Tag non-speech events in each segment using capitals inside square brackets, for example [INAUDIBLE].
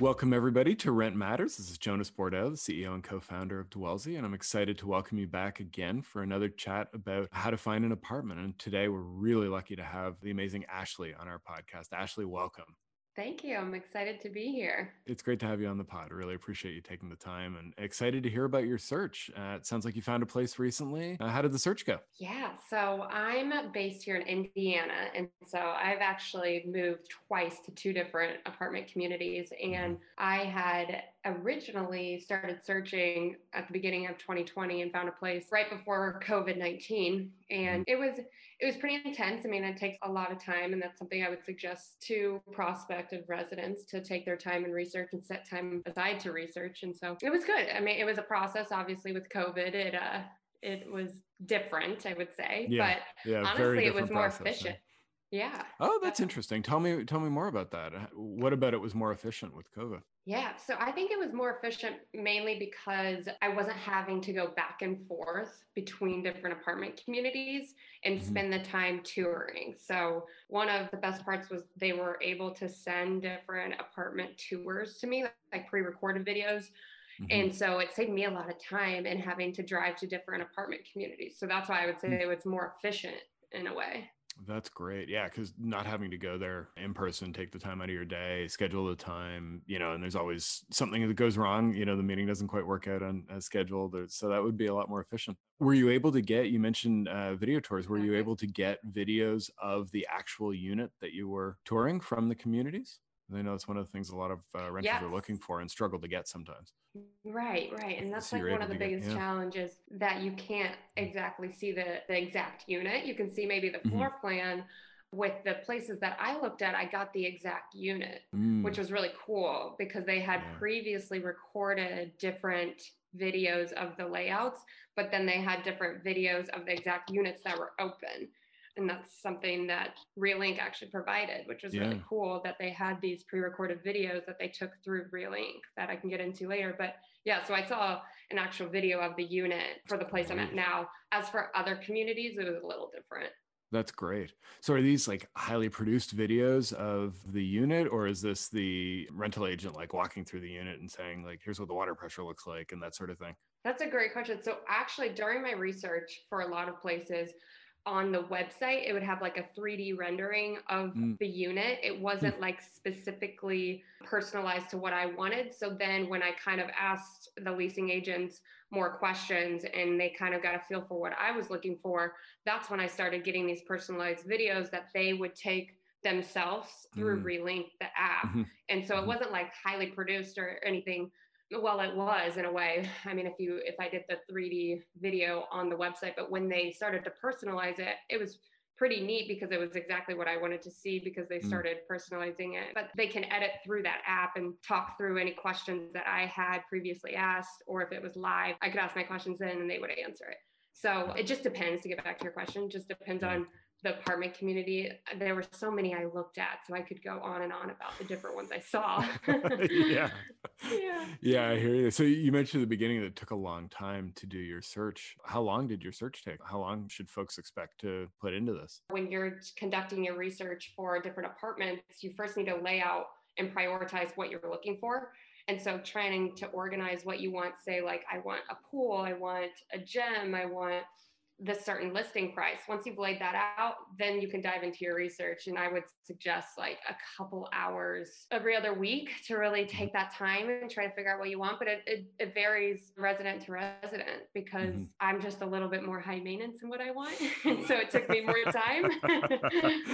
Welcome, everybody, to Rent Matters. This is Jonas Bordo, the CEO and co founder of Dwellsy, and I'm excited to welcome you back again for another chat about how to find an apartment. And today we're really lucky to have the amazing Ashley on our podcast. Ashley, welcome. Thank you. I'm excited to be here. It's great to have you on the pod. Really appreciate you taking the time and excited to hear about your search. Uh, it sounds like you found a place recently. Uh, how did the search go? Yeah, so I'm based here in Indiana. And so I've actually moved twice to two different apartment communities. And mm-hmm. I had originally started searching at the beginning of 2020 and found a place right before COVID-19 and mm-hmm. it was it was pretty intense. I mean, it takes a lot of time and that's something I would suggest to prospective residents to take their time and research and set time aside to research and so it was good. I mean, it was a process obviously with COVID. It uh it was different, I would say, yeah, but yeah, honestly it was more process, efficient. Yeah. Yeah. Oh, that's interesting. Tell me tell me more about that. What about it was more efficient with COVID? Yeah, so I think it was more efficient mainly because I wasn't having to go back and forth between different apartment communities and mm-hmm. spend the time touring. So, one of the best parts was they were able to send different apartment tours to me, like pre recorded videos. Mm-hmm. And so it saved me a lot of time in having to drive to different apartment communities. So that's why I would say mm-hmm. it was more efficient in a way. That's great. Yeah, because not having to go there in person, take the time out of your day, schedule the time, you know, and there's always something that goes wrong. You know, the meeting doesn't quite work out on as scheduled. So that would be a lot more efficient. Were you able to get, you mentioned uh, video tours, were you able to get videos of the actual unit that you were touring from the communities? I know it's one of the things a lot of uh, renters yes. are looking for and struggle to get sometimes. Right, right. And that's so like one of the biggest get, yeah. challenges that you can't exactly see the, the exact unit. You can see maybe the floor mm-hmm. plan. With the places that I looked at, I got the exact unit, mm. which was really cool because they had yeah. previously recorded different videos of the layouts, but then they had different videos of the exact units that were open and that's something that Realync actually provided, which was yeah. really cool that they had these pre-recorded videos that they took through Realync that I can get into later. But yeah, so I saw an actual video of the unit for the place I'm at now. As for other communities, it was a little different. That's great. So are these like highly produced videos of the unit or is this the rental agent like walking through the unit and saying like here's what the water pressure looks like and that sort of thing? That's a great question. So actually during my research for a lot of places, on the website, it would have like a 3D rendering of mm. the unit. It wasn't mm. like specifically personalized to what I wanted. So then when I kind of asked the leasing agents more questions and they kind of got a feel for what I was looking for, that's when I started getting these personalized videos that they would take themselves through mm. Realync the app. Mm-hmm. And so it mm-hmm. wasn't like highly produced or anything well it was in a way i mean if you if i did the 3d video on the website but when they started to personalize it it was pretty neat because it was exactly what i wanted to see because they mm. started mm. personalizing it but they can edit through that app and talk through any questions that i had previously asked or if it was live i could ask my questions in and they would answer it so it just depends to get back to your question just depends on the apartment community there were so many i looked at so i could go on and on about the different ones i saw. [LAUGHS] Yeah. Yeah. Yeah i hear you. So you mentioned at the beginning that it took a long time to do your search. How long did your search take? How long should folks expect to put into this? When you're conducting your research for different apartments you first need to lay out and prioritize what you're looking for. And so trying to organize what you want say like i want a pool i want a gym i want this certain listing price. Once you've laid that out, then you can dive into your research. And I would suggest like a couple hours every other week to really take that time and try to figure out what you want. But it, it, it varies resident to resident because mm-hmm. I'm just a little bit more high maintenance in what I want. [LAUGHS] and so it took me more time.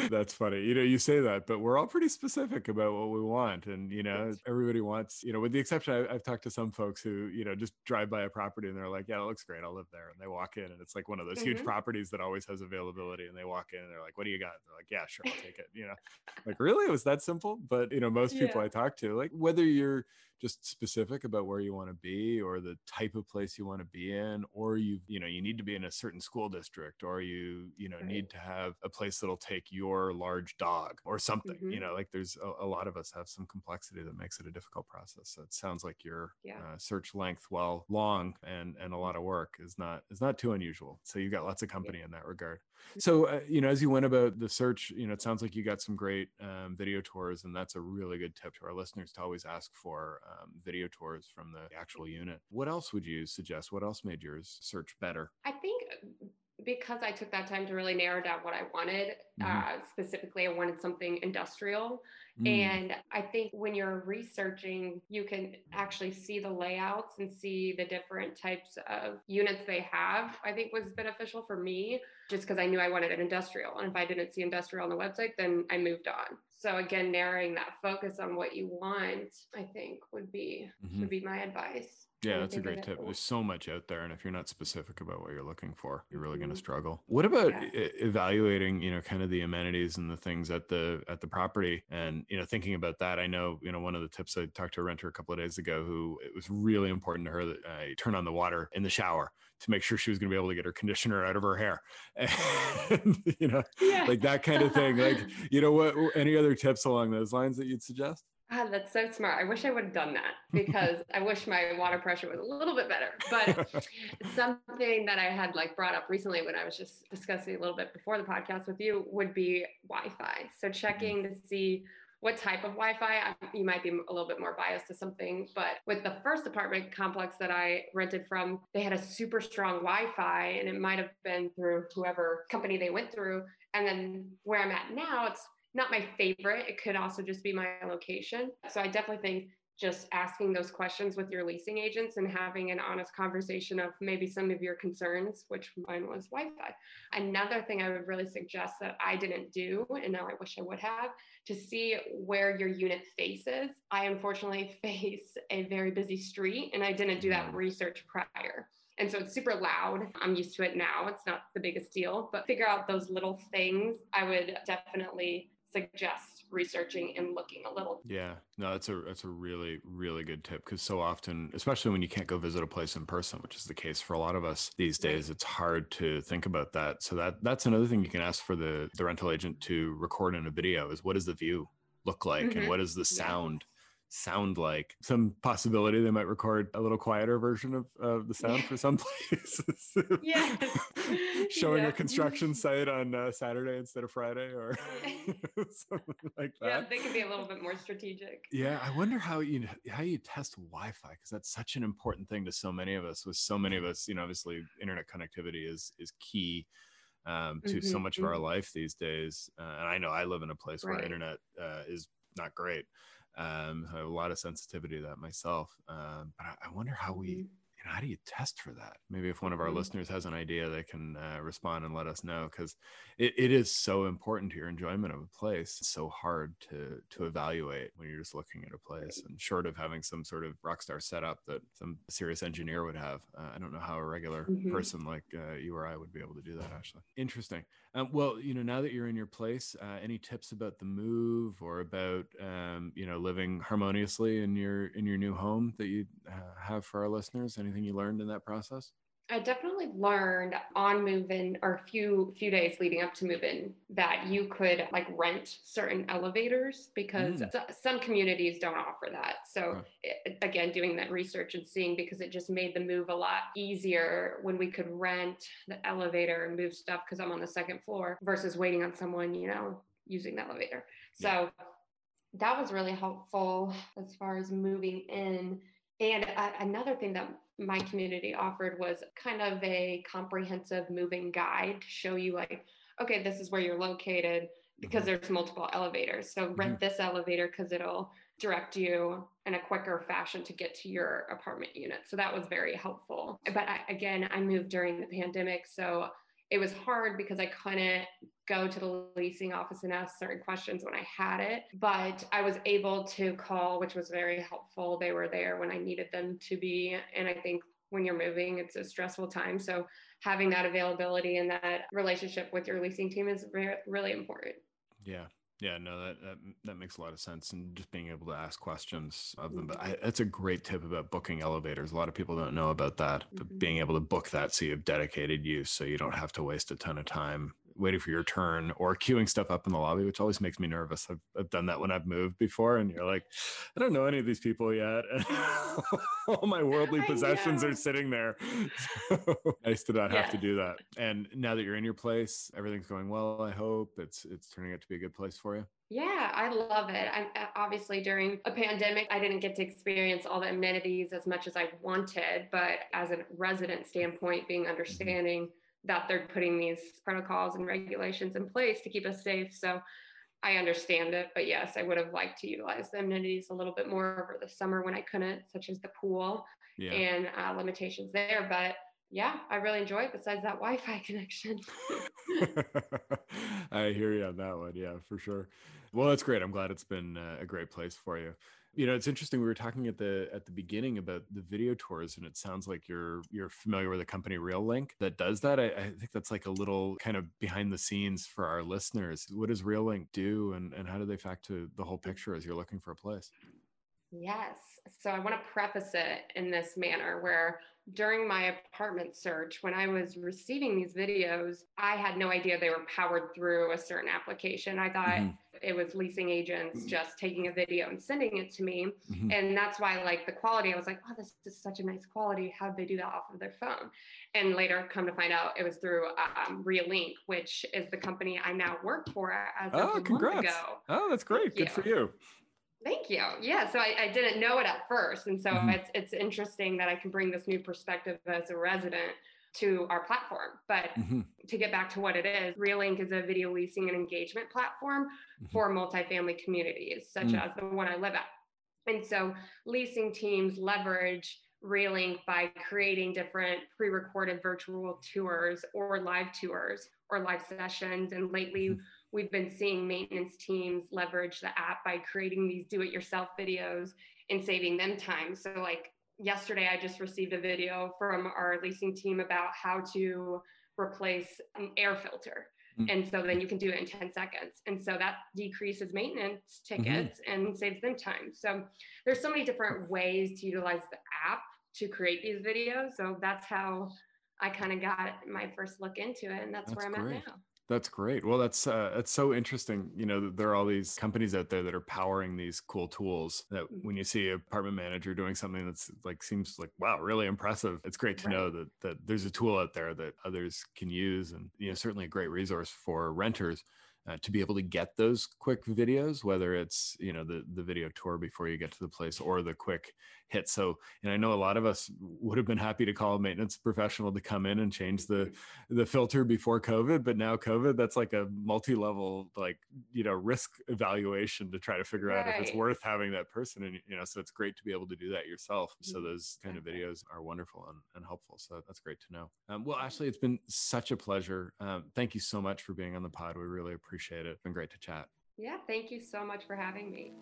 [LAUGHS] That's funny. You know, you say that, but we're all pretty specific about what we want. And, you know, everybody wants, you know, with the exception, I, I've talked to some folks who, you know, just drive by a property and they're like, yeah, it looks great. I'll live there. And they walk in and it's like one of those those mm-hmm. huge properties that always has availability and they walk in and they're like what do you got they're like yeah sure i'll take it you know [LAUGHS] like really it was that simple but you know most people yeah. i talk to like whether you're just specific about where you want to be or the type of place you want to be in or you you know you need to be in a certain school district or you you know right. need to have a place that'll take your large dog or something mm-hmm. you know like there's a, a, lot of us have some complexity that makes it a difficult process so it sounds like your yeah. uh, search length while long and and a lot of work is not is not too unusual so you've got lots of company yeah. in that regard so, uh, you know, as you went about the search, you know, it sounds like you got some great um, video tours, and that's a really good tip to our listeners to always ask for um, video tours from the actual unit. What else would you suggest? What else made yours search better? I think because I took that time to really narrow down what I wanted, mm-hmm. uh, specifically, I wanted something industrial. Mm. And I think when you're researching, you can actually see the layouts and see the different types of units they have. I think was beneficial for me just because I knew I wanted an industrial. And if I didn't see industrial on the website, then I moved on. So again, narrowing that focus on what you want, I think would be mm-hmm. would be my advice. Yeah, that's a great tip. There's so much out there, and if you're not specific about what you're looking for, you're really mm-hmm. going to struggle. What about yeah. evaluating, you know, kind of the amenities and the things at the at the property, and you know, thinking about that? I know, you know, one of the tips I talked to a renter a couple of days ago who it was really important to her that I uh, turn on the water in the shower to make sure she was going to be able to get her conditioner out of her hair, [LAUGHS] and, you know, yeah. like that kind of thing. Like, [LAUGHS] you know, what? Any other tips along those lines that you'd suggest? God, that's so smart. I wish I would have done that because I wish my water pressure was a little bit better. But [LAUGHS] something that I had like brought up recently when I was just discussing a little bit before the podcast with you would be Wi-Fi. So checking to mm-hmm. see what type of Wi-Fi. Um, you might be a little bit more biased to something, but with the first apartment complex that I rented from, they had a super strong Wi-Fi, and it might have been through whoever company they went through. And then where I'm at now, it's not my favorite. It could also just be my location. So I definitely think just asking those questions with your leasing agents and having an honest conversation of maybe some of your concerns, which mine was Wi Fi. Another thing I would really suggest that I didn't do, and now I wish I would have, to see where your unit faces. I unfortunately [LAUGHS] face a very busy street and I didn't do that mm. research prior. And so it's super loud. I'm used to it now. It's not the biggest deal, but figure out those little things. I would definitely suggest researching and looking a little. Yeah, no, that's a that's a really really good tip because so often, especially when you can't go visit a place in person, which is the case for a lot of us these days, it's hard to think about that. So that that's another thing you can ask for the the rental agent to record in a video is what does the view look like mm-hmm. and what is the sound sound like. Some possibility they might record a little quieter version of, of the sound for some [LAUGHS] places. [LAUGHS] yeah. Showing yeah. a construction site on uh, Saturday instead of Friday or [LAUGHS] something like that. Yeah, they can be a little bit more strategic. Yeah, I wonder how you how you test Wi-Fi because that's such an important thing to so many of us. With so many of us, you know, obviously internet connectivity is is key um, to mm-hmm, so much mm-hmm. of our mm-hmm. life these days. Uh, and I know I live in a place right. where internet uh, is not great. Um, I have a lot of sensitivity to that myself. Um, but I, I, wonder how we, know, how do you test for that? Maybe if one of our mm-hmm. listeners has an idea, they can uh, respond and let us know because it, it is so important to your enjoyment of a place. It's so hard to to evaluate when you're just looking at a place. And short of having some sort of rock star setup that some serious engineer would have, uh, I don't know how a regular mm-hmm. person like uh, you or I would be able to do that. Actually, interesting. Um, well, you know, now that you're in your place, uh, any tips about the move or about um, you know living harmoniously in your in your new home that you uh, have for our listeners? Anything you learned in that process? I definitely learned on move-in or a few few days leading up to move-in that you could like rent certain elevators because mm. some communities don't offer that. So it, again, doing that research and seeing because it just made the move a lot easier when we could rent the elevator and move stuff because I'm on the second floor versus waiting on someone, you know, using the elevator. So yeah. that was really helpful as far as moving in. And uh, another thing that my community offered was kind of a comprehensive moving guide to show you like okay this is where you're located because mm-hmm. there's multiple elevators so rent mm-hmm. this elevator because it'll direct you in a quicker fashion to get to your apartment unit so that was very helpful but I, again i moved during the pandemic so it was hard because I couldn't go to the leasing office and ask certain questions when I had it, but I was able to call, which was very helpful. They were there when I needed them to be. And I think when you're moving, it's a stressful time. So having that availability and that relationship with your leasing team is re- really important. Yeah. Yeah, no, that, that that makes a lot of sense, and just being able to ask questions of them. But I, that's a great tip about booking elevators. A lot of people don't know about that. Mm-hmm. Being able to book that so you have dedicated use, so you don't have to waste a ton of time waiting for your turn or queuing stuff up in the lobby, which always makes me nervous. I've, I've done that when I've moved before, and you're like, I don't know any of these people yet. [LAUGHS] All my worldly [LAUGHS] possessions are sitting there. So nice to not have to do that. And now that you're in your place, everything's going well. I hope it's it's turning out to be a good place for you. Yeah, I love it. I'm uh, obviously during a pandemic, I didn't get to experience all the amenities as much as I wanted, but as a resident standpoint, being mm-hmm. understanding. Mm-hmm that they're putting these protocols and regulations in place to keep us safe. So I understand it, but yes, I would have liked to utilize the amenities a little bit more over the summer when I couldn't, such as the pool yeah. and uh, limitations there. But yeah, I really enjoy it besides that Wi Fi [LAUGHS] connection. [LAUGHS] I hear you on that one. Yeah, for sure. Well, that's great. I'm glad it's been uh, a great place for you you know it's interesting we were talking at the at the beginning about the video tours and it sounds like you're you're familiar with a company Realync that does that. I, I, think that's like a little kind of behind the scenes for our listeners. What does Realync do and, and how do they factor the whole picture as you're looking for a place? Yes. So i want to preface it in this manner where during my apartment search, when I was receiving these videos, I had no idea they were powered through a certain application. I thought mm-hmm. it was leasing agents mm-hmm. just taking a video and sending it to me. Mm-hmm. And that's why, like, the quality, I was like, oh, this is such a nice quality. How'd they do that off of their phone? And later, come to find out, it was through um, Realync, which is the company I now work for as oh, of a congrats. month ago. Oh, that's great. Thank Good you. for you. Thank you. Yeah, so I, I, didn't know it at first, and so mm-hmm. it's it's interesting that I can bring this new perspective as a resident to our platform. But mm-hmm. to get back to what it is, Realync is a video leasing and engagement platform mm-hmm. for multifamily communities, such mm. as the one I live at. And so leasing teams leverage Realync by creating different pre-recorded virtual tours or live tours or live sessions. And lately, mm-hmm we've been seeing maintenance teams leverage the app by creating these do it yourself videos and saving them time. So, like yesterday, I just received a video from our leasing team about how to replace an air filter. Mm-hmm. And so then you can do it in 10 seconds. And so that decreases maintenance tickets mm-hmm. and saves them time. So there's so many different ways to utilize the app to create these videos. So that's how I kind of got my first look into it. And that's, that's where I'm great. at now. That's great. Well, that's uh, that's so interesting. You know, there are all these companies out there that are powering these cool tools. That mm. when you see a apartment manager doing something that's like seems like wow, really impressive. It's great to right. know that that there's a tool out there that others can use, and you know, certainly a great resource for renters uh, to be able to get those quick videos, whether it's you know the the video tour before you get to the place or the quick hit. So, and I know a lot of us would have been happy to call a maintenance professional to come in and change the the filter before COVID, but now COVID, that's like a multi-level like you know risk evaluation to try to figure right. out if it's worth having that person. And you know, so it's great to be able to do that yourself. So mm-hmm. those kind of videos are wonderful and, and helpful. So that's great to know. Um, well, Ashley, it's been such a pleasure. Um, thank you so much for being on the pod. We really appreciate appreciate it. It's been great to chat. Yeah, thank you so much for having me.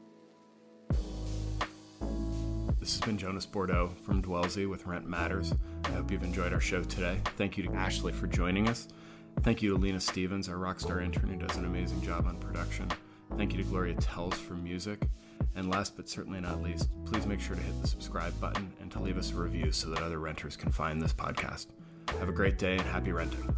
This has been Jonas Bordo from Dwellsy with Rent Matters. I hope you've enjoyed our show today. Thank you to Ashley for joining us. Thank you to Lena Stevens, our rockstar intern who does an amazing job on production. Thank you to Gloria Tells for music. And last but certainly not least, please make sure to hit the subscribe button and to leave us a review so that other renters can find this podcast. Have a great day and happy renting.